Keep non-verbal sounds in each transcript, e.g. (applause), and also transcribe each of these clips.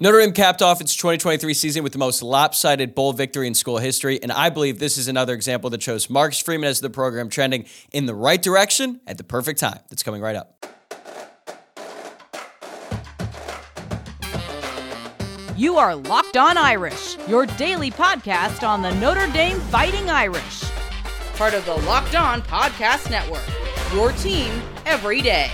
Notre Dame capped off its 2023 season with the most lopsided bowl victory in school history, and I believe this is another example that shows Marcus Freeman as the program trending in the right direction at the perfect time. That's coming right up. You are Locked On Irish, your daily podcast on the Notre Dame Fighting Irish. Part of the Locked On Podcast Network, your team every day.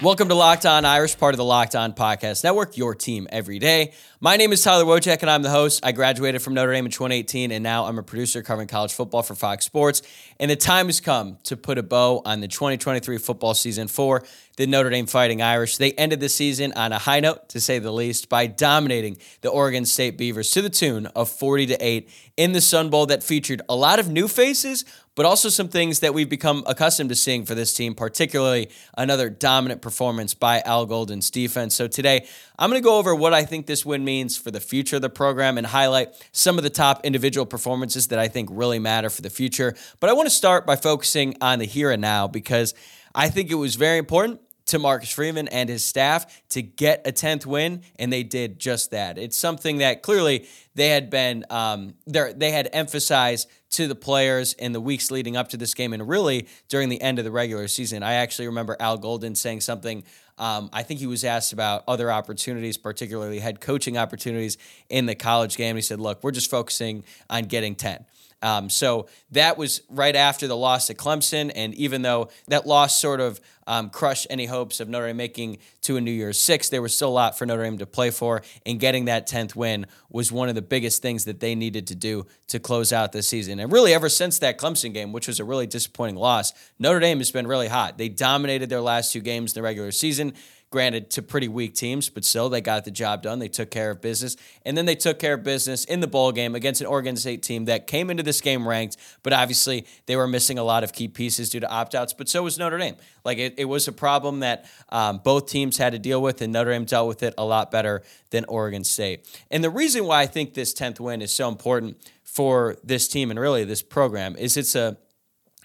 Welcome to Locked On Irish, part of the Locked On Podcast Network, your team every day. My name is Tyler Wojciak, and I'm the host. I graduated from Notre Dame in 2018, and now I'm a producer covering college football for Fox Sports. And the time has come to put a bow on the 2023 football season for the Notre Dame Fighting Irish. They ended the season on a high note, to say the least, by dominating the Oregon State Beavers to the tune of 40 to 8 in the Sun Bowl that featured a lot of new faces, but also some things that we've become accustomed to seeing for this team, particularly another dominant performance by Al Golden's defense. So today, I'm going to go over what I think this win means for the future of the program and highlight some of the top individual performances that I think really matter for the future. But I want to start by focusing on the here and now because I think it was very important to Marcus Freeman and his staff to get a 10th win, and they did just that. It's something that clearly they had been, um, they had emphasized to the players in the weeks leading up to this game and really during the end of the regular season. I actually remember Al Golden saying something. Um, I think he was asked about other opportunities, particularly head coaching opportunities in the college game. He said, Look, we're just focusing on getting 10. Um, so that was right after the loss at Clemson. And even though that loss sort of um, crushed any hopes of Notre Dame making to a New Year's Six, there was still a lot for Notre Dame to play for. And getting that 10th win was one of the biggest things that they needed to do to close out the season. And really, ever since that Clemson game, which was a really disappointing loss, Notre Dame has been really hot. They dominated their last two games in the regular season granted to pretty weak teams, but still they got the job done. They took care of business. And then they took care of business in the bowl game against an Oregon State team that came into this game ranked, but obviously they were missing a lot of key pieces due to opt outs, but so was Notre Dame. Like it, it was a problem that um, both teams had to deal with, and Notre Dame dealt with it a lot better than Oregon State. And the reason why I think this 10th win is so important for this team and really this program is it's a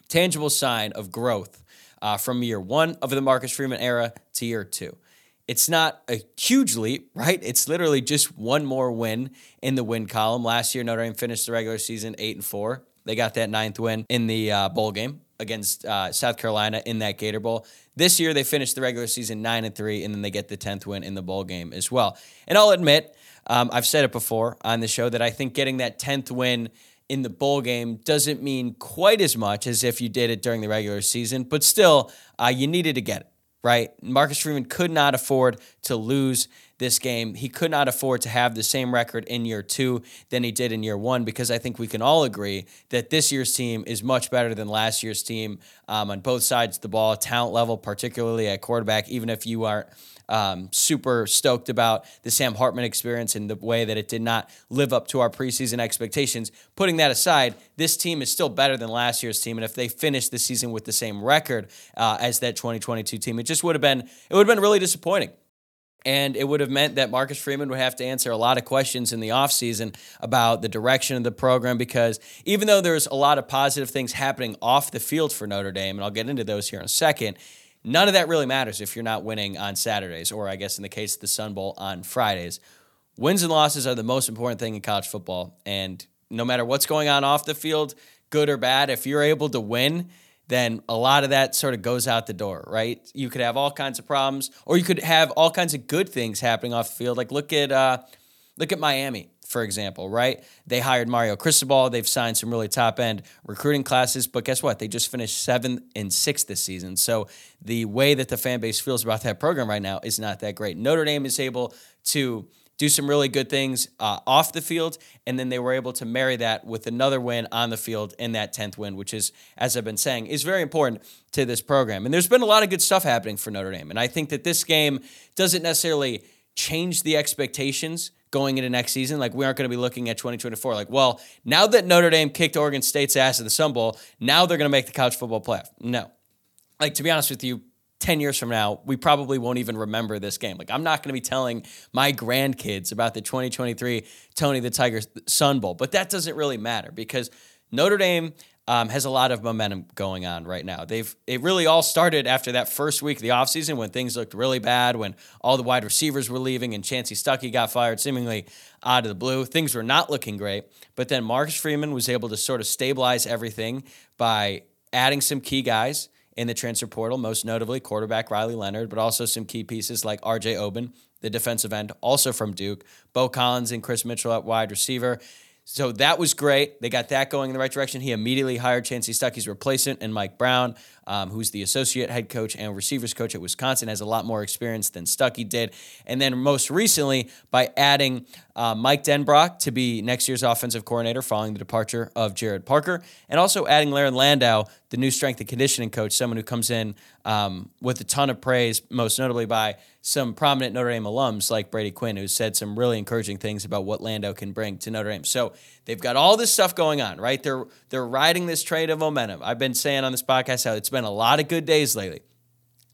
tangible sign of growth uh, from year one of the Marcus Freeman era to year two. It's not a huge leap, right? It's literally just one more win in the win column. Last year, Notre Dame finished the regular season eight and four. They got that ninth win in the uh, bowl game against uh, South Carolina in that Gator Bowl. This year, they finished the regular season nine and three, and then they get the tenth win in the bowl game as well. And I'll admit, um, I've said it before on the show that I think getting that tenth win in the bowl game doesn't mean quite as much as if you did it during the regular season, but still, uh, you needed to get it, right? Marcus Freeman could not afford to lose this game. He could not afford to have the same record in year two than he did in year one because I think we can all agree that this year's team is much better than last year's team um, on both sides of the ball, talent level, particularly at quarterback, even if you aren't um, super stoked about the Sam Hartman experience and the way that it did not live up to our preseason expectations. Putting that aside, this team is still better than last year's team, and if they finished the season with the same record uh, as that 2022 team, it just would have been it would have been really disappointing. And it would have meant that Marcus Freeman would have to answer a lot of questions in the offseason about the direction of the program because even though there's a lot of positive things happening off the field for Notre Dame, and I'll get into those here in a second, None of that really matters if you're not winning on Saturdays, or I guess in the case of the Sun Bowl on Fridays. Wins and losses are the most important thing in college football. And no matter what's going on off the field, good or bad, if you're able to win, then a lot of that sort of goes out the door, right? You could have all kinds of problems, or you could have all kinds of good things happening off the field. Like look at uh, look at Miami for example, right? They hired Mario Cristobal. They've signed some really top end recruiting classes, but guess what? They just finished seventh and sixth this season. So the way that the fan base feels about that program right now is not that great. Notre Dame is able to do some really good things uh, off the field, and then they were able to marry that with another win on the field in that 10th win, which is, as I've been saying, is very important to this program. And there's been a lot of good stuff happening for Notre Dame. And I think that this game doesn't necessarily change the expectations going into next season. Like we aren't going to be looking at 2024. Like, well, now that Notre Dame kicked Oregon State's ass at the Sun Bowl, now they're going to make the college football playoff. No. Like to be honest with you, 10 years from now, we probably won't even remember this game. Like, I'm not going to be telling my grandkids about the 2023 Tony the Tiger Sun Bowl, but that doesn't really matter because Notre Dame um, has a lot of momentum going on right now. They've it really all started after that first week of the offseason when things looked really bad, when all the wide receivers were leaving and Chansi Stuckey got fired seemingly out of the blue. Things were not looking great. But then Marcus Freeman was able to sort of stabilize everything by adding some key guys in the transfer portal, most notably quarterback Riley Leonard, but also some key pieces like RJ Oben, the defensive end, also from Duke, Beaux Collins and Kris Mitchell at wide receiver. So that was great. They got that going in the right direction. He immediately hired Chansi Stuckey's replacement and Mike Brown, um, who's the associate head coach and receivers coach at Wisconsin, has a lot more experience than Stuckey did. And then most recently, by adding uh, Mike Denbrock to be next year's offensive coordinator following the departure of Gerad Parker, and also adding Loren Landow, the new strength and conditioning coach, someone who comes in um, with a ton of praise, most notably by some prominent Notre Dame alums like Brady Quinn, who said some really encouraging things about what Landow can bring to Notre Dame. So they've got all this stuff going on, right? They're they're riding this trade of momentum. I've been saying on this podcast how it's been a lot of good days lately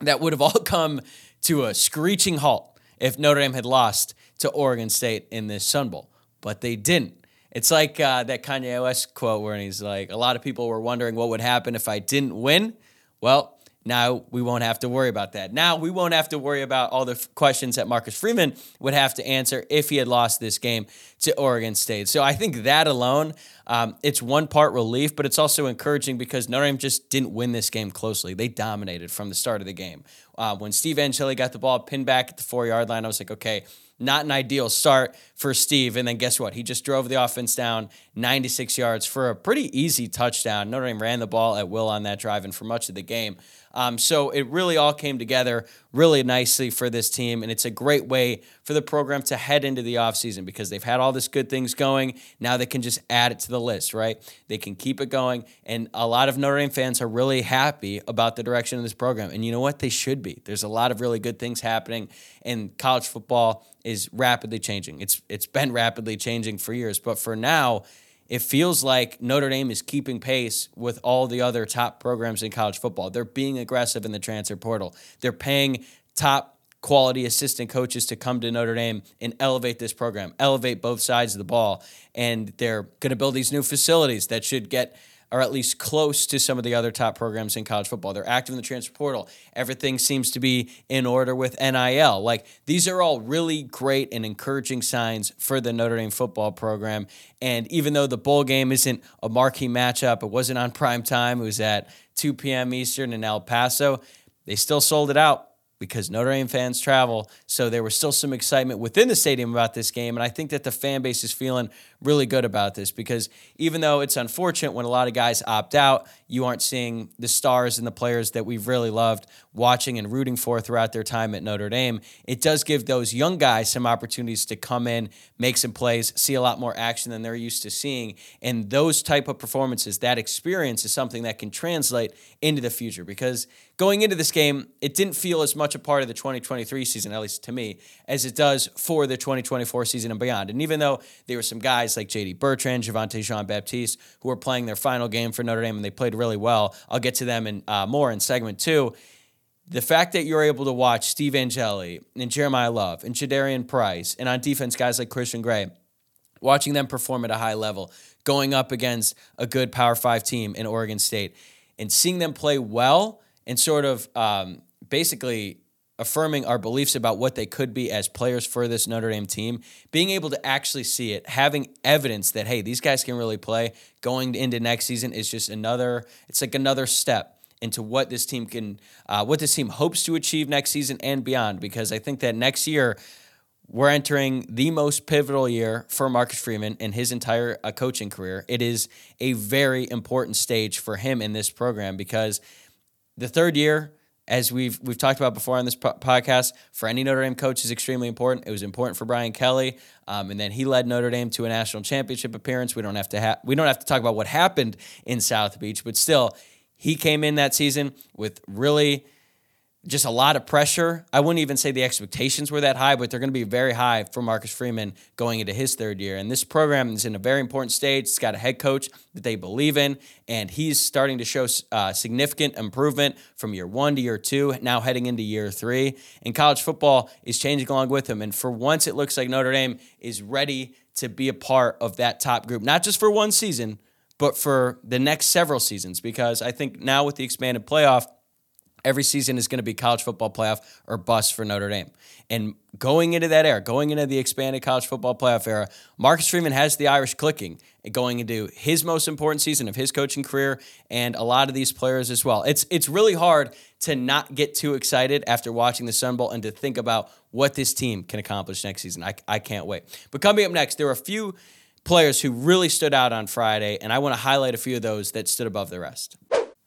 that would have (laughs) all come to a screeching halt if Notre Dame had lost to Oregon State in this Sun Bowl, but they didn't. It's like uh, that Kanye West quote where he's like, "A lot of people were wondering what would happen if I didn't win." Well, now we won't have to worry about that. Now we won't have to worry about all the f- questions that Marcus Freeman would have to answer if he had lost this game to Oregon State. So I think that alone, um, it's one part relief, but it's also encouraging because Notre Dame just didn't win this game closely. They dominated from the start of the game. Uh, when Steve Angeli got the ball pinned back at the four yard line, I was like, okay, not an ideal start for Steve. And then guess what? He just drove the offense down 96 yards for a pretty easy touchdown. Notre Dame ran the ball at will on that drive and for much of the game. Um, so it really all came together really nicely for this team. And it's a great way for the program to head into the offseason because they've had all this good things going. Now they can just add it to the list, right? They can keep it going. And a lot of Notre Dame fans are really happy about the direction of this program. And you know what? They should be. There's a lot of really good things happening, and college football is rapidly changing. It's it's been rapidly changing for years, but for now, it feels like Notre Dame is keeping pace with all the other top programs in college football. They're being aggressive in the transfer portal. They're paying top quality assistant coaches to come to Notre Dame and elevate this program, elevate both sides of the ball. And they're going to build these new facilities that should get are at least close to some of the other top programs in college football. They're active in the transfer portal. Everything seems to be in order with NIL. Like these are all really great and encouraging signs for the Notre Dame football program. And even though the bowl game isn't a marquee matchup, it wasn't on prime time, it was at 2 p.m. Eastern in El Paso, they still sold it out because Notre Dame fans travel. So there was still some excitement within the stadium about this game. And I think that the fan base is feeling really good about this because even though it's unfortunate when a lot of guys opt out, you aren't seeing the stars and the players that we've really loved watching and rooting for throughout their time at Notre Dame. It does give those young guys some opportunities to come in, make some plays, see a lot more action than they're used to seeing. And those type of performances, that experience is something that can translate into the future because going into this game, it didn't feel as much a part of the 2023 season, at least to me, as it does for the 2024 season and beyond. And even though there were some guys like JD Bertrand, Javontae Jean Baptiste, who were playing their final game for Notre Dame and they played really well, I'll get to them in uh, more in segment two. The fact that you're able to watch Steve Angeli and Jeremiyah Love and Jadarian Price and on defense guys like Christian Gray, watching them perform at a high level, going up against a good Power Five team in Oregon State, and seeing them play well and sort of um, basically affirming our beliefs about what they could be as players for this Notre Dame team, being able to actually see it, having evidence that hey, these guys can really play going into next season is just another. It's like another step into what this team can, uh, what this team hopes to achieve next season and beyond. Because I think that next year we're entering the most pivotal year for Marcus Freeman in his entire uh, coaching career. It is a very important stage for him in this program because the third year, as we've we've talked about before on this po- podcast, for any Notre Dame coach is extremely important. It was important for Brian Kelly, um, and then he led Notre Dame to a national championship appearance. We don't have to ha- we don't have to talk about what happened in South Beach, but still, he came in that season with really just a lot of pressure. I wouldn't even say the expectations were that high, but they're going to be very high for Marcus Freeman going into his third year. And this program is in a very important stage. It's got a head coach that they believe in, and he's starting to show uh, significant improvement from year one to year two, now heading into year three. And college football is changing along with him. And for once, it looks like Notre Dame is ready to be a part of that top group, not just for one season, but for the next several seasons, because I think now with the expanded playoff, every season is going to be college football playoff or bust for Notre Dame. And going into that era, going into the expanded college football playoff era, Marcus Freeman has the Irish clicking going into his most important season of his coaching career and a lot of these players as well. It's it's really hard to not get too excited after watching the Sun Bowl and to think about what this team can accomplish next season. I, I can't wait. But coming up next, there are a few players who really stood out on Friday, and I want to highlight a few of those that stood above the rest.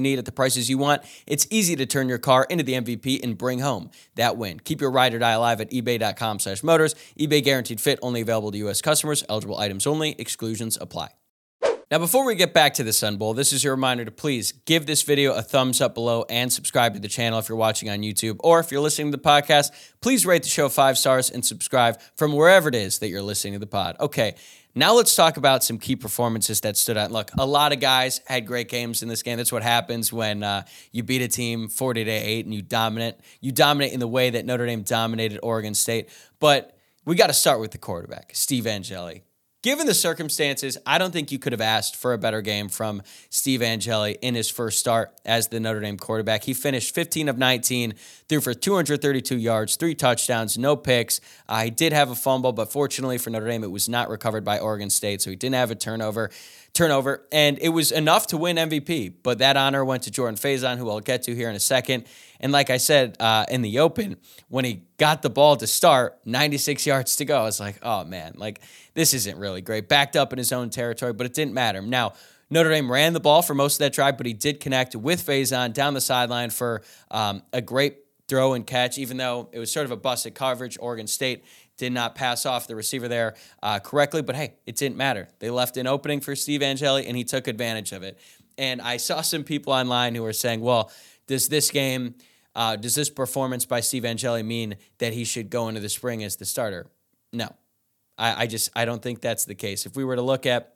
you need at the prices you want, it's easy to turn your car into the MVP and bring home that win. Keep your ride or die alive at ebay.com slash motors. eBay guaranteed fit only available to U.S. customers. Eligible items only. Exclusions apply. Now, before we get back to the Sun Bowl, this is your reminder to please give this video a thumbs up below and subscribe to the channel if you're watching on YouTube. Or if you're listening to the podcast, please rate the show five stars and subscribe from wherever it is that you're listening to the pod. Okay, now let's talk about some key performances that stood out. Look, a lot of guys had great games in this game. That's what happens when uh, you beat a team 40 to 8 and you dominate. You dominate in the way that Notre Dame dominated Oregon State. But we got to start with the quarterback, Steve Angeli. Given the circumstances, I don't think you could have asked for a better game from Steve Angeli in his first start as the Notre Dame quarterback. He finished 15 of 19, threw for 232 yards, three touchdowns, no picks. Uh, he did have a fumble, but fortunately for Notre Dame, it was not recovered by Oregon State, so he didn't have a turnover turnover, and it was enough to win MVP. But that honor went to Jordan Faison, who I'll get to here in a second. And like I said uh, in the open, when he got the ball to start, 96 yards to go, I was like, oh man, like this isn't really great. Backed up in his own territory, but it didn't matter. Now, Notre Dame ran the ball for most of that drive, but he did connect with Faison down the sideline for um, a great throw and catch, even though it was sort of a busted coverage. Oregon State did not pass off the receiver there uh, correctly, but hey, it didn't matter. They left an opening for Steve Angeli, and he took advantage of it. And I saw some people online who were saying, well, does this game, uh, does this performance by Steve Angeli mean that he should go into the spring as the starter? No. I, I just, I don't think that's the case. If we were to look at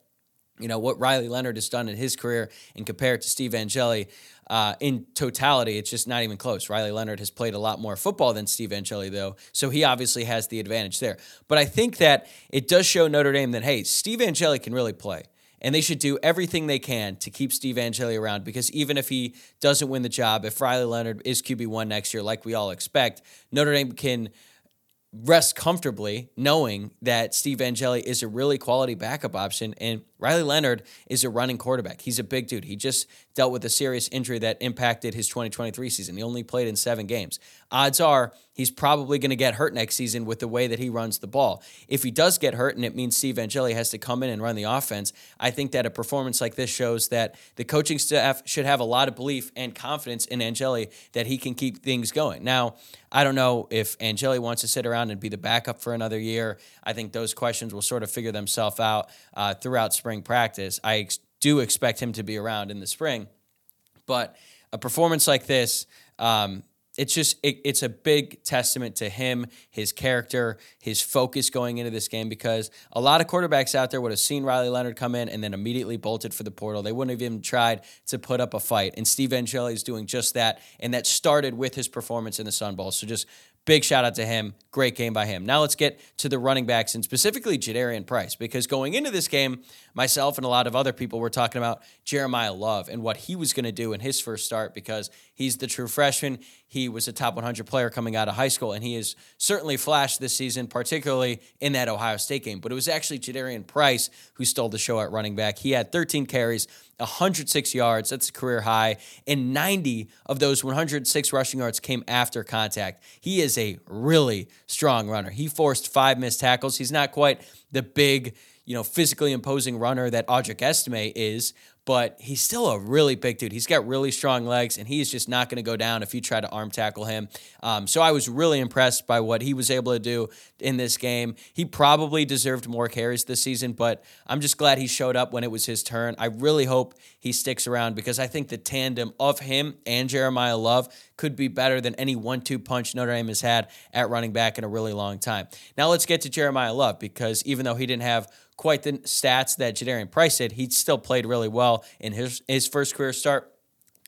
you know what Riley Leonard has done in his career and compare it to Steve Angeli uh, in totality, it's just not even close. Riley Leonard has played a lot more football than Steve Angeli, though, so he obviously has the advantage there. But I think that it does show Notre Dame that hey, Steve Angeli can really play. And they should do everything they can to keep Steve Angeli around because even if he doesn't win the job, if Riley Leonard is QB1 next year, like we all expect, Notre Dame can rest comfortably knowing that Steve Angeli is a really quality backup option and Riley Leonard is a running quarterback. He's a big dude. He just dealt with a serious injury that impacted his 2023 season. He only played in seven games. Odds are he's probably going to get hurt next season with the way that he runs the ball. If he does get hurt and it means Steve Angeli has to come in and run the offense, I think that a performance like this shows that the coaching staff should have a lot of belief and confidence in Angeli that he can keep things going. Now, I don't know if Angeli wants to sit around and be the backup for another year. I think those questions will sort of figure themselves out uh, throughout spring practice. I ex- do expect him to be around in the spring, but a performance like this, um, it's just it, it's a big testament to him, his character, his focus going into this game. Because a lot of quarterbacks out there would have seen Riley Leonard come in and then immediately bolted for the portal. They wouldn't have even tried to put up a fight. And Steve Angeli is doing just that, and that started with his performance in the Sun Bowl. So just Big shout out to him. Great game by him. Now let's get to the running backs and specifically Jadarian Price because going into this game, myself and a lot of other people were talking about Jeremiyah Love and what he was going to do in his first start because he's the true freshman. He was a top 100 player coming out of high school, and he has certainly flashed this season, particularly in that Ohio State game. But it was actually Jadarian Price who stole the show at running back. He had 13 carries, 106 yards. That's a career high. And 90 of those 106 rushing yards came after contact. He is a really strong runner. He forced five missed tackles. He's not quite the big, you know, physically imposing runner that Audric Estime is, but he's still a really big dude. He's got really strong legs, and he's just not going to go down if you try to arm tackle him. Um, so I was really impressed by what he was able to do in this game. He probably deserved more carries this season, but I'm just glad he showed up when it was his turn. I really hope he sticks around because I think the tandem of him and Jeremiyah Love could be better than any one two punch Notre Dame has had at running back in a really long time. Now let's get to Jeremiyah Love because even though he didn't have quite the stats that Jadarian Price did, he still played really well in his, his first career start.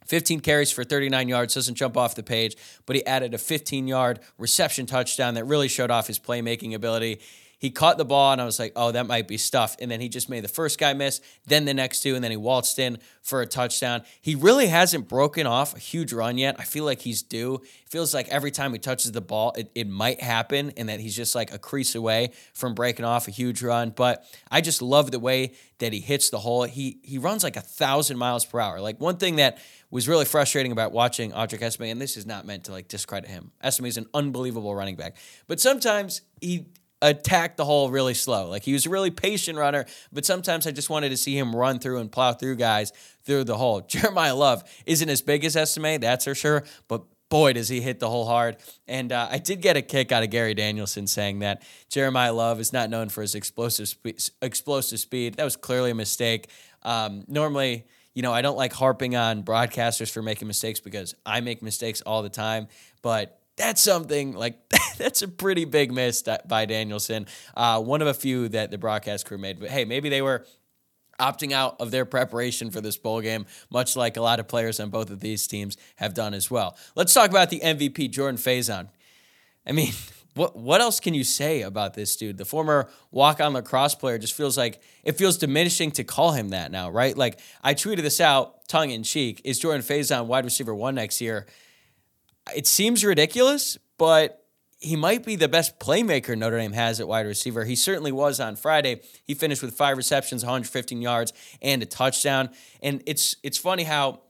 15 carries for 39 yards doesn't jump off the page, but he added a 15 yard reception touchdown that really showed off his playmaking ability. He caught the ball, and I was like, oh, that might be stuff. And then he just made the first guy miss, then the next two, and then he waltzed in for a touchdown. He really hasn't broken off a huge run yet. I feel like he's due. It feels like every time he touches the ball, it, it might happen, and that he's just like a crease away from breaking off a huge run. But I just love the way that he hits the hole. He he runs like a thousand miles per hour. Like one thing that was really frustrating about watching Audric Estime, and this is not meant to like discredit him. Estime is an unbelievable running back, but sometimes he attack the hole really slow. Like he was a really patient runner, but sometimes I just wanted to see him run through and plow through guys through the hole. (laughs) Jeremiyah Love isn't as big as Estime, that's for sure, but boy, does he hit the hole hard. And uh, I did get a kick out of Gary Danielson saying that Jeremiyah Love is not known for his explosive spe- explosive speed. That was clearly a mistake. Um, normally, you know, I don't like harping on broadcasters for making mistakes because I make mistakes all the time, but that's something like (laughs) that's a pretty big miss by Danielson. Uh, one of a few that the broadcast crew made. But hey, maybe they were opting out of their preparation for this bowl game, much like a lot of players on both of these teams have done as well. Let's talk about the MVP, Jordan Faison. I mean, (laughs) what what else can you say about this dude? The former walk-on lacrosse player just feels like it feels diminishing to call him that now, right? Like I tweeted this out tongue in cheek. Is Jordan Faison wide receiver one next year? It seems ridiculous, but he might be the best playmaker Notre Dame has at wide receiver. He certainly was on Friday. He finished with five receptions, 115 yards, and a touchdown. And it's it's funny how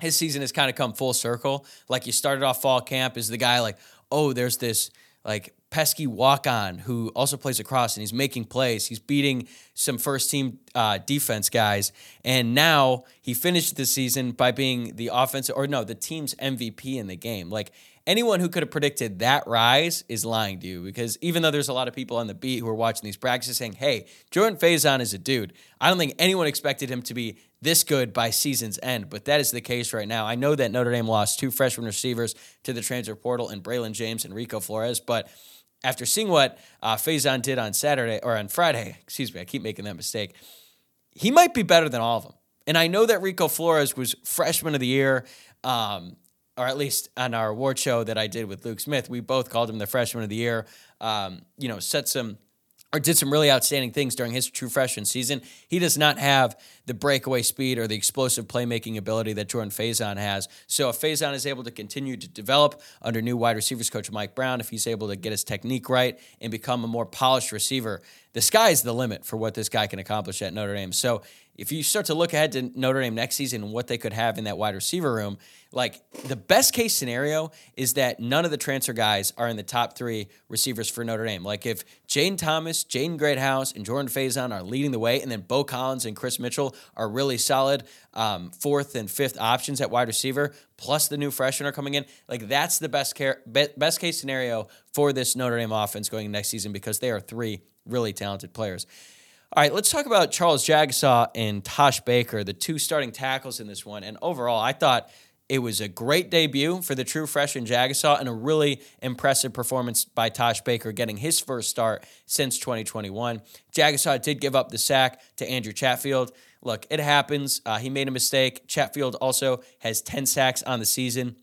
his season has kind of come full circle. Like you started off fall camp as the guy like, oh, there's this like pesky walk on who also plays lacrosse and he's making plays. He's beating some first team uh, defense guys. And now he finished the season by being the offensive, or no, the team's MVP in the game. Like anyone who could have predicted that rise is lying to you because even though there's a lot of people on the beat who are watching these practices saying, hey, Jordan Faison is a dude, I don't think anyone expected him to be this good by season's end, but that is the case right now. I know that Notre Dame lost two freshman receivers to the transfer portal and Braylon James and Rico Flores, but after seeing what uh, Faison did on Saturday or on Friday, (laughs) excuse me, I keep making that mistake. He might be better than all of them. And I know that Rico Flores was freshman of the year, um, or at least on our award show that I did with Luke Smith, we both called him the freshman of the year. Um, you know, set some or did some really outstanding things during his true freshman season. He does not have the breakaway speed or the explosive playmaking ability that Jordan Faison has. So if Faison is able to continue to develop under new wide receivers coach Mike Brown, if he's able to get his technique right and become a more polished receiver, the sky is the limit for what this guy can accomplish at Notre Dame. So if you start to look ahead to Notre Dame next season and what they could have in that wide receiver room, like the best case scenario is that none of the transfer guys are in the top three receivers for Notre Dame. Like if Jayden Thomas, Jaden Greathouse, and Jordan Faison are leading the way, and then Beaux Collins and Kris Mitchell are really solid um, fourth and fifth options at wide receiver, plus the new freshmen are coming in. Like that's the best care, best case scenario for this Notre Dame offense going next season because they are three really talented players. All right, let's talk about Charles Jagusah and Tosh Baker, the two starting tackles in this one. And overall, I thought it was a great debut for the true freshman Jagusah and a really impressive performance by Tosh Baker getting his first start since 2021. Jagusah did give up the sack to Andrew Chatfield. Look, it happens. Uh, he made a mistake. Chatfield also has 10 sacks on the season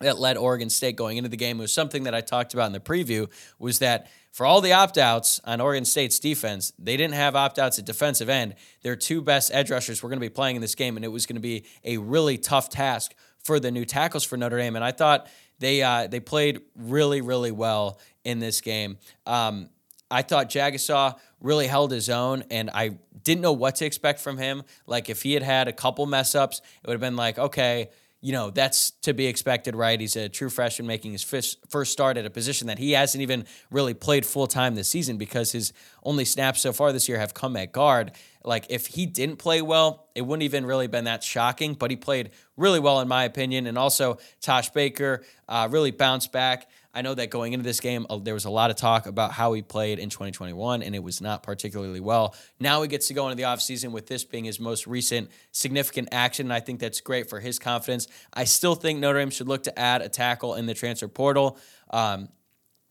that led Oregon State going into the game. It was something that I talked about in the preview was that for all the opt-outs on Oregon State's defense, they didn't have opt-outs at defensive end. Their two best edge rushers were going to be playing in this game, and it was going to be a really tough task for the new tackles for Notre Dame. And I thought they uh, they played really, really well in this game. Um, I thought Jagusah really held his own, and I didn't know what to expect from him. Like if he had had a couple mess ups, it would have been like, okay, you know, that's to be expected, right? He's a true freshman making his first start at a position that he hasn't even really played full time this season because his only snaps so far this year have come at guard. Like if he didn't play well, it wouldn't even really been that shocking. But he played really well in my opinion, and also Tosh Baker uh, really bounced back. I know that going into this game, uh, there was a lot of talk about how he played in 2021, and it was not particularly well. Now he gets to go into the offseason with this being his most recent significant action, and I think that's great for his confidence. I still think Notre Dame should look to add a tackle in the transfer portal. Um,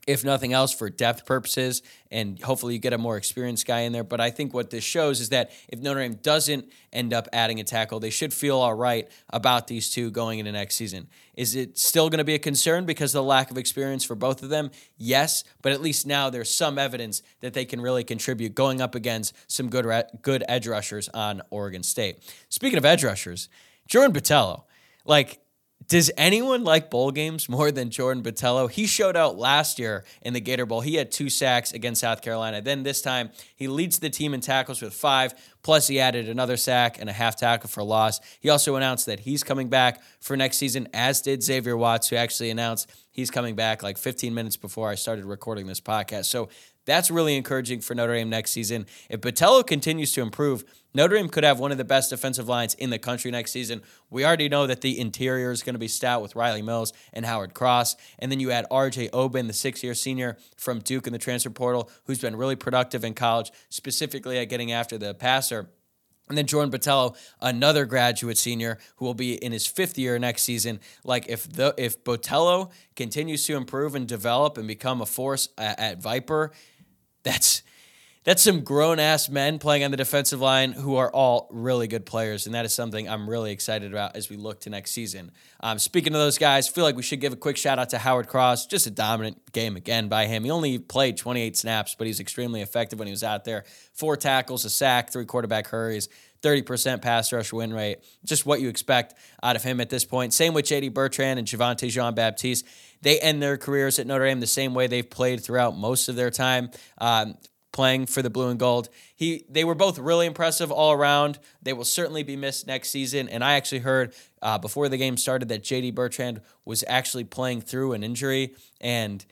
if nothing else, for depth purposes, and hopefully you get a more experienced guy in there. But I think what this shows is that if Notre Dame doesn't end up adding a tackle, they should feel all right about these two going into next season. Is it still going to be a concern because of the lack of experience for both of them? Yes, but at least now there's some evidence that they can really contribute going up against some good good edge rushers on Oregon State. Speaking of edge rushers, Jordan Botelho, like does anyone like bowl games more than Jordan Botelho? He showed out last year in the Gator Bowl. He had two sacks against South Carolina. Then this time, he leads the team in tackles with five, plus he added another sack and a half tackle for loss. He also announced that he's coming back for next season, as did Xavier Watts, who actually announced he's coming back like 15 minutes before I started recording this podcast. So that's really encouraging for Notre Dame next season. If Botelho continues to improve, Notre Dame could have one of the best defensive lines in the country next season. We already know that the interior is going to be stout with Riley Mills and Howard Cross. And then you add RJ Oben, the six year senior from Duke in the transfer portal, who's been really productive in college, specifically at getting after the passer. And then Jordan Botelho, another graduate senior who will be in his fifth year next season. Like if the if Botelho continues to improve and develop and become a force at, at Viper, that's that's some grown ass men playing on the defensive line who are all really good players, and that is something I'm really excited about as we look to next season. Um, speaking of those guys, feel like we should give a quick shout out to Howard Cross. Just a dominant game again by him. He only played 28 snaps, but he's extremely effective when he was out there. Four tackles, a sack, three quarterback hurries. 30% pass rush win rate. Just what you expect out of him at this point. Same with JD Bertrand and Javontae Jean Baptiste. They end their careers at Notre Dame the same way they've played throughout most of their time. Um, playing for the blue and gold. He they were both really impressive all around. They will certainly be missed next season. And I actually heard uh, before the game started that JD Bertrand was actually playing through an injury. And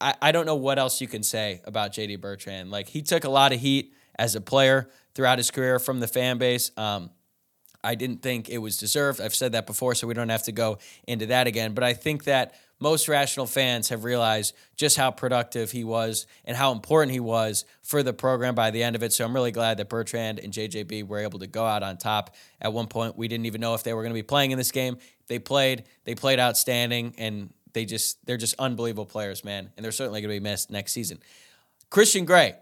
I, I don't know what else you can say about JD Bertrand. Like he took a lot of heat as a player throughout his career from the fan base. Um, I didn't think it was deserved. I've said that before, so we don't have to go into that again. But I think that most rational fans have realized just how productive he was and how important he was for the program by the end of it. So I'm really glad that Bertrand and JJB were able to go out on top. At one point, we didn't even know if they were going to be playing in this game. They played, they played outstanding, and they just they're just unbelievable players, man. And they're certainly going to be missed next season. Christian Gray,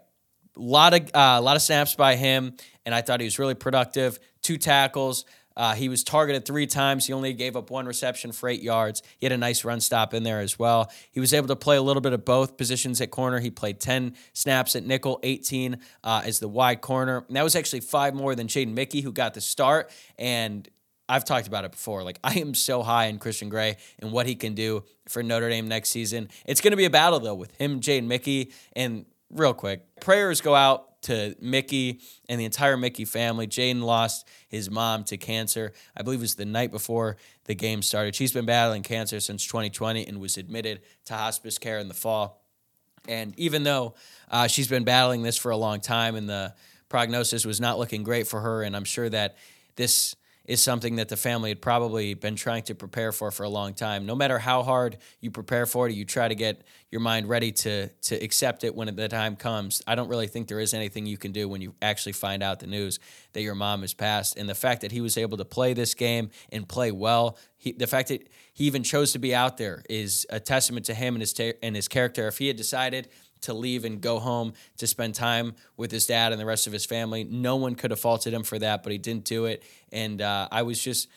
a lot of uh, a lot of snaps by him, and I thought he was really productive. Two tackles. Uh, he was targeted three times. He only gave up one reception for eight yards. He had a nice run stop in there as well. He was able to play a little bit of both positions at corner. He played 10 snaps at nickel, 18 uh, as the wide corner. And that was actually five more than Jaden Mickey, who got the start. And I've talked about it before. Like, I am so high in Christian Gray and what he can do for Notre Dame next season. It's going to be a battle, though, with him, Jaden Mickey. And real quick, prayers go out to Mickey and the entire Mickey family. Jaden lost his mom to cancer. I believe it was the night before the game started. She's been battling cancer since 2020 and was admitted to hospice care in the fall. And even though uh, she's been battling this for a long time and the prognosis was not looking great for her, and I'm sure that this is something that the family had probably been trying to prepare for for a long time. No matter how hard you prepare for it, you try to get your mind ready to to accept it when the time comes. I don't really think there is anything you can do when you actually find out the news that your mom has passed. And the fact that he was able to play this game and play well, he, the fact that he even chose to be out there is a testament to him and his and his character. If he had decided to leave and go home to spend time with his dad and the rest of his family. No one could have faulted him for that, but he didn't do it. And uh, I was just.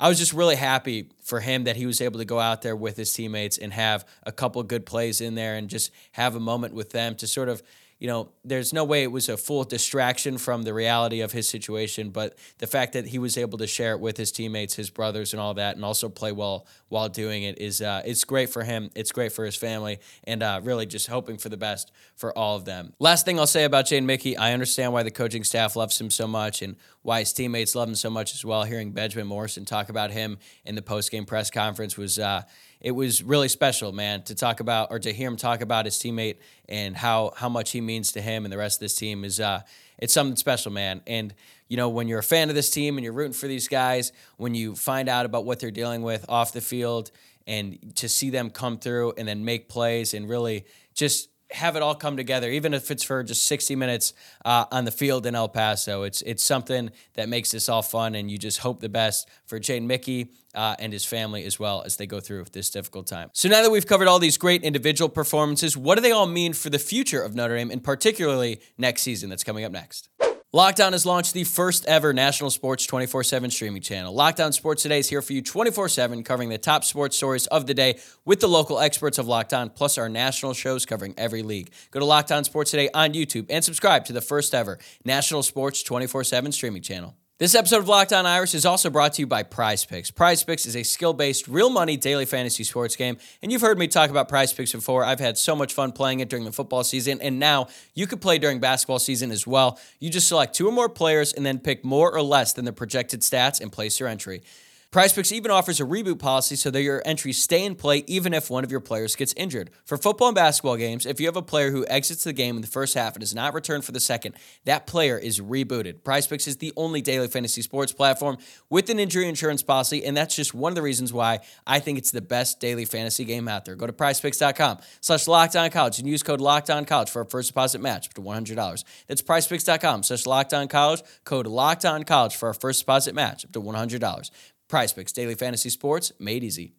I was just really happy for him that he was able to go out there with his teammates and have a couple good plays in there and just have a moment with them to sort of you know, there's no way it was a full distraction from the reality of his situation, but the fact that he was able to share it with his teammates, his brothers, and all that, and also play well while doing it is uh, it's great for him. It's great for his family, and uh, really just hoping for the best for all of them. Last thing I'll say about Jaden Mickey, I understand why the coaching staff loves him so much and why his teammates love him so much as well. Hearing Benjamin Morrison talk about him in the post game press conference was. Uh, it was really special, man, to talk about or to hear him talk about his teammate and how how much he means to him and the rest of this team is uh, it's something special, man. And you know, when you're a fan of this team and you're rooting for these guys, when you find out about what they're dealing with off the field, and to see them come through and then make plays and really just have it all come together, even if it's for just 60 minutes uh, on the field in El Paso. It's it's something that makes this all fun, and you just hope the best for Jaden Mickey uh, and his family as well as they go through this difficult time. So now that we've covered all these great individual performances, what do they all mean for the future of Notre Dame, and particularly next season that's coming up next? Locked On has launched the first ever national sports 24 7 streaming channel. Locked On Sports Today is here for you 24 7, covering the top sports stories of the day with the local experts of Locked On, plus our national shows covering every league. Go to Locked On Sports Today on YouTube and subscribe to the first ever national sports 24 7 streaming channel. This episode of Locked On Irish is also brought to you by Prize Picks. Prize Picks is a skill based, real money daily fantasy sports game. And you've heard me talk about Prize Picks before. I've had so much fun playing it during the football season. And now you could play during basketball season as well. You just select two or more players and then pick more or less than the projected stats and place your entry. PrizePicks even offers a reboot policy so that your entries stay in play even if one of your players gets injured. For football and basketball games, if you have a player who exits the game in the first half and does not return for the second, that player is rebooted. PrizePicks is the only daily fantasy sports platform with an injury insurance policy, and that's just one of the reasons why I think it's the best daily fantasy game out there. Go to prizepicks.com slash locked on college and use code locked on college for a first deposit match up to $100. That's prizepicks.com slash locked on college, code locked on college for a first deposit match up to $100. Prize Picks, daily fantasy sports made easy.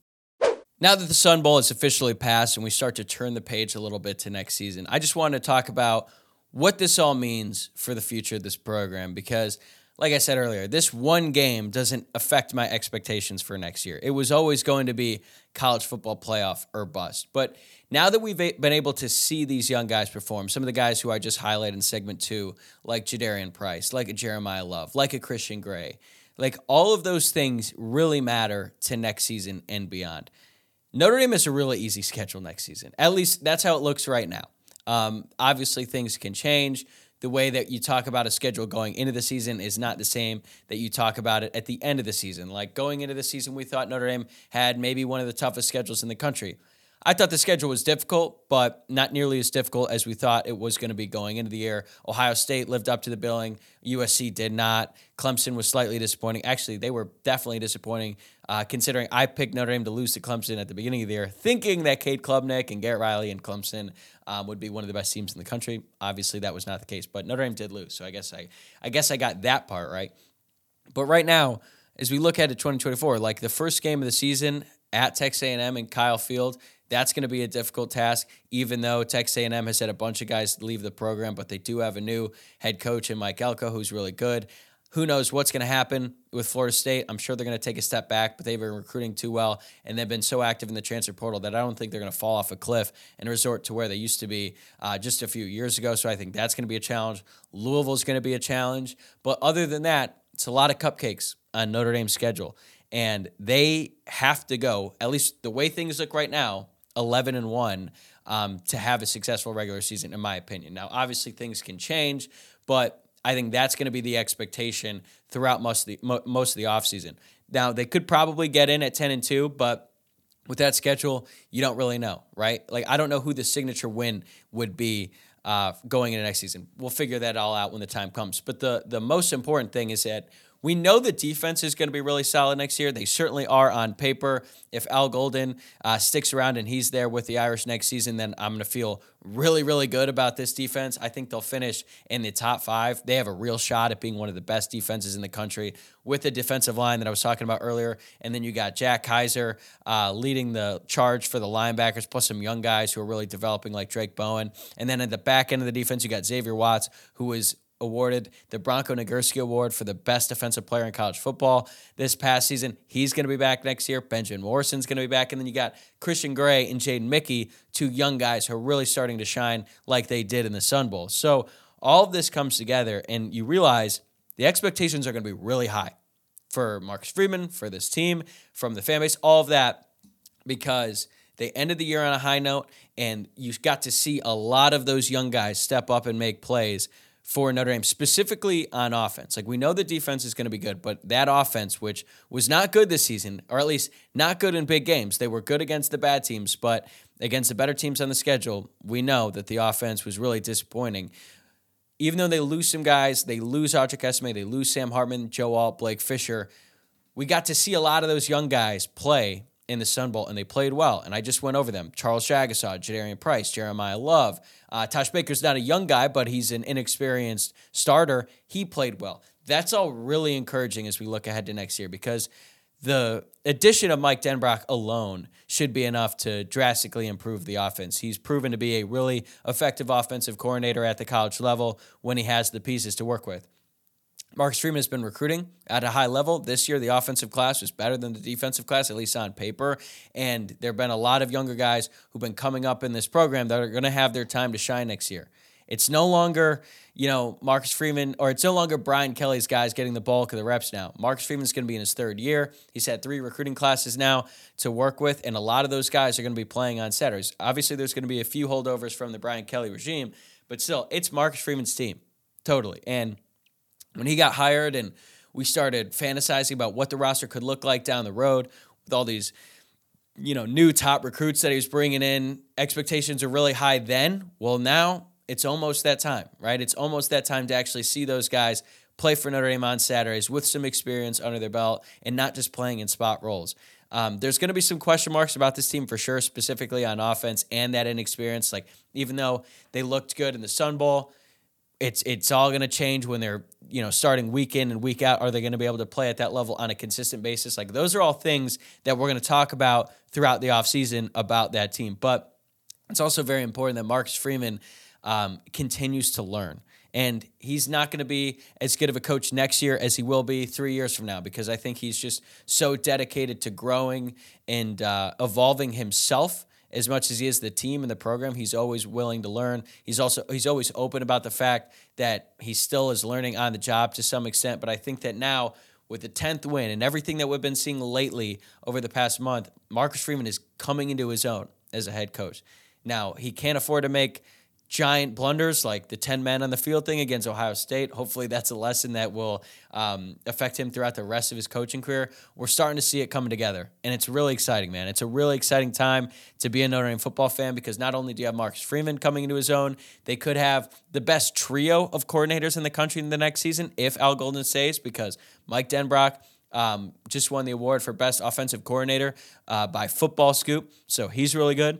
Now that the Sun Bowl is officially passed and we start to turn the page a little bit to next season, I just wanted to talk about what this all means for the future of this program because, like I said earlier, this one game doesn't affect my expectations for next year. It was always going to be college football playoff or bust. But now that we've been able to see these young guys perform, some of the guys who I just highlighted in segment two, like Jadarian Price, like a Jeremiyah Love, like a Christian Gray, like all of those things really matter to next season and beyond. Notre Dame has a really easy schedule next season. At least that's how it looks right now. Um, obviously, things can change. The way that you talk about a schedule going into the season is not the same that you talk about it at the end of the season. Like going into the season, we thought Notre Dame had maybe one of the toughest schedules in the country. I thought the schedule was difficult, but not nearly as difficult as we thought it was going to be going into the year. Ohio State lived up to the billing. USC did not. Clemson was slightly disappointing. Actually, they were definitely disappointing, uh, considering I picked Notre Dame to lose to Clemson at the beginning of the year, thinking that Cade Klubnik and Garrett Riley and Clemson um, would be one of the best teams in the country. Obviously, that was not the case, but Notre Dame did lose. So I guess I, I guess I got that part right. But right now, as we look at to 2024, like the first game of the season at Texas A&M and Kyle Field that's going to be a difficult task, even though Texas A&M has had a bunch of guys leave the program, but they do have a new head coach in Mike Elko who's really good. Who knows what's going to happen with Florida State? I'm sure they're going to take a step back, but they've been recruiting too well, and they've been so active in the transfer portal that I don't think they're going to fall off a cliff and resort to where they used to be uh, just a few years ago. So I think that's going to be a challenge. Louisville's going to be a challenge, but other than that, it's a lot of cupcakes on Notre Dame's schedule, and they have to go. At least the way things look right now, 11 and 1 um, to have a successful regular season, in my opinion. Now, obviously, things can change, but I think that's going to be the expectation throughout most of the mo- most of the offseason. Now, they could probably get in at 10 and 2, but with that schedule, you don't really know, right? Like, I don't know who the signature win would be uh, going into next season. We'll figure that all out when the time comes. But the the most important thing is that we know the defense is going to be really solid next year. They certainly are on paper. If Al Golden uh, sticks around and he's there with the Irish next season, then I'm going to feel really, really good about this defense. I think they'll finish in the top five. They have a real shot at being one of the best defenses in the country with the defensive line that I was talking about earlier. And then you got Jack Kiser uh, leading the charge for the linebackers, plus some young guys who are really developing, like Drayk Bowen. And then at the back end of the defense, you got Xavier Watts, who is awarded the Bronco Nagurski Award for the best defensive player in college football this past season. He's going to be back next year. Benjamin Morrison's going to be back. And then you got Christian Gray and Jaden Mickey, two young guys who are really starting to shine like they did in the Sun Bowl. So all of this comes together, and you realize the expectations are going to be really high for Marcus Freeman, for this team, from the fan base, all of that, because they ended the year on a high note, and you got to see a lot of those young guys step up and make plays for Notre Dame, specifically on offense. Like we know the defense is going to be good, but that offense, which was not good this season, or at least not good in big games, they were good against the bad teams, but against the better teams on the schedule, we know that the offense was really disappointing. Even though they lose some guys, they lose Audric Estime, they lose Sam Hartman, Joe Alt, Blake Fisher. We got to see a lot of those young guys play in the Sun Bowl, and they played well. And I just went over them: Charles Jagusah, Jadarian Price, Jeremiyah Love. Uh, Tosh Baker's not a young guy, but he's an inexperienced starter. He played well. That's all really encouraging as we look ahead to next year because the addition of Mike Denbrock alone should be enough to drastically improve the offense. He's proven to be a really effective offensive coordinator at the college level when he has the pieces to work with. Marcus Freeman has been recruiting at a high level. This year, the offensive class was better than the defensive class, at least on paper. And there have been a lot of younger guys who've been coming up in this program that are going to have their time to shine next year. It's no longer, you know, Marcus Freeman, or it's no longer Brian Kelly's guys getting the bulk of the reps now. Marcus Freeman's going to be in his third year. He's had three recruiting classes now to work with, and a lot of those guys are going to be playing on Saturdays. Obviously, there's going to be a few holdovers from the Brian Kelly regime, but still, it's Marcus Freeman's team, totally. And when he got hired and we started fantasizing about what the roster could look like down the road with all these you know new top recruits that he was bringing in expectations are really high then. Well now it's almost that time right? It's almost that time to actually see those guys play for notre dame on saturdays with some experience under their belt and not just playing in spot roles. Um, there's going to be some question marks about this team for sure specifically on offense and that inexperience. Like even though they looked good in the sun bowl it's it's all going to change when they're you know starting week in and week out. Are they going to be able to play at that level on a consistent basis? Like those are all things that we're going to talk about throughout the offseason about that team. But it's also very important that Marcus Freeman um, continues to learn. And he's not going to be as good of a coach next year as he will be three years from now because I think he's just so dedicated to growing and uh, evolving himself as much as he is the team and the program, he's always willing to learn. He's also he's always open about the fact that he still is learning on the job to some extent. But I think that now with the 10th win and everything that we've been seeing lately over the past month, Marcus Freeman is coming into his own as a head coach. Now, he can't afford to make giant blunders like the 10 men on the field thing against Ohio State. Hopefully, that's a lesson that will um, affect him throughout the rest of his coaching career. We're starting to see it coming together, and it's really exciting, man. It's a really exciting time to be a Notre Dame football fan because not only do you have Marcus Freeman coming into his own, they could have the best trio of coordinators in the country in the next season if Al Golden stays because Mike Denbrock. Um, just won the award for best offensive coordinator uh, by Football Scoop, so he's really good.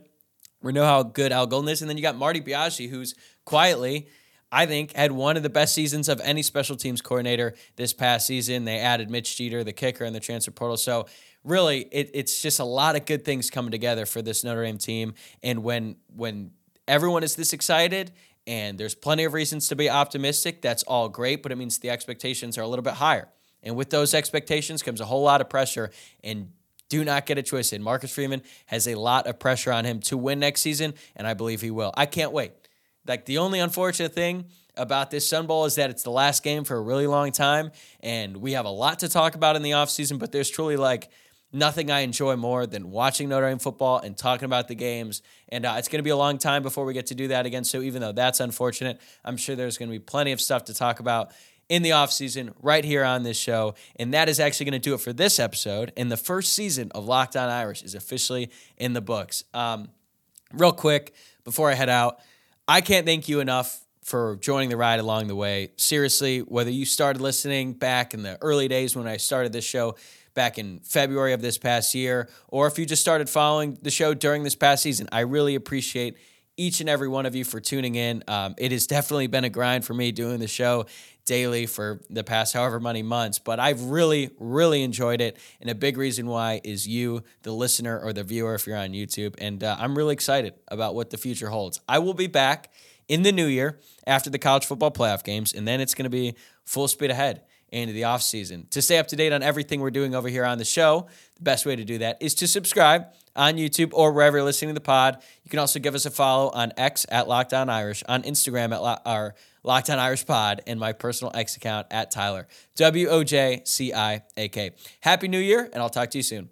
We know how good Al Golden is. And then you got Marty Biagi, who's quietly, I think, had one of the best seasons of any special teams coordinator this past season. They added Mitch Jeter, the kicker, in the transfer portal. So really, it, it's just a lot of good things coming together for this Notre Dame team. And when when everyone is this excited and there's plenty of reasons to be optimistic, that's all great, but it means the expectations are a little bit higher. And with those expectations comes a whole lot of pressure. And do not get it twisted. Marcus Freeman has a lot of pressure on him to win next season, and I believe he will. I can't wait. Like the only unfortunate thing about this Sun Bowl is that it's the last game for a really long time, and we have a lot to talk about in the offseason, but there's truly like nothing I enjoy more than watching Notre Dame football and talking about the games. And uh, it's going to be a long time before we get to do that again. So even though that's unfortunate, I'm sure there's going to be plenty of stuff to talk about in the offseason right here on this show. And that is actually going to do it for this episode. And the first season of Locked On Irish is officially in the books. Um, real quick, before I head out, I can't thank you enough for joining the ride along the way. Seriously, whether you started listening back in the early days when I started this show, back in February of this past year, or if you just started following the show during this past season, I really appreciate each and every one of you for tuning in. Um, it has definitely been a grind for me doing the show daily for the past however many months, but I've really, really enjoyed it. And a big reason why is you, the listener or the viewer, if you're on YouTube. And uh, I'm really excited about what the future holds. I will be back in the new year after the college football playoff games, and then it's going to be full speed ahead into the off season. To stay up to date on everything we're doing over here on the show, the best way to do that is to subscribe on YouTube or wherever you're listening to the pod. You can also give us a follow on X at Locked On Irish, on Instagram at Lo- our Locked On Irish Pod, and my personal X account at Tyler W O J C I A K. Happy New Year, and I'll talk to you soon.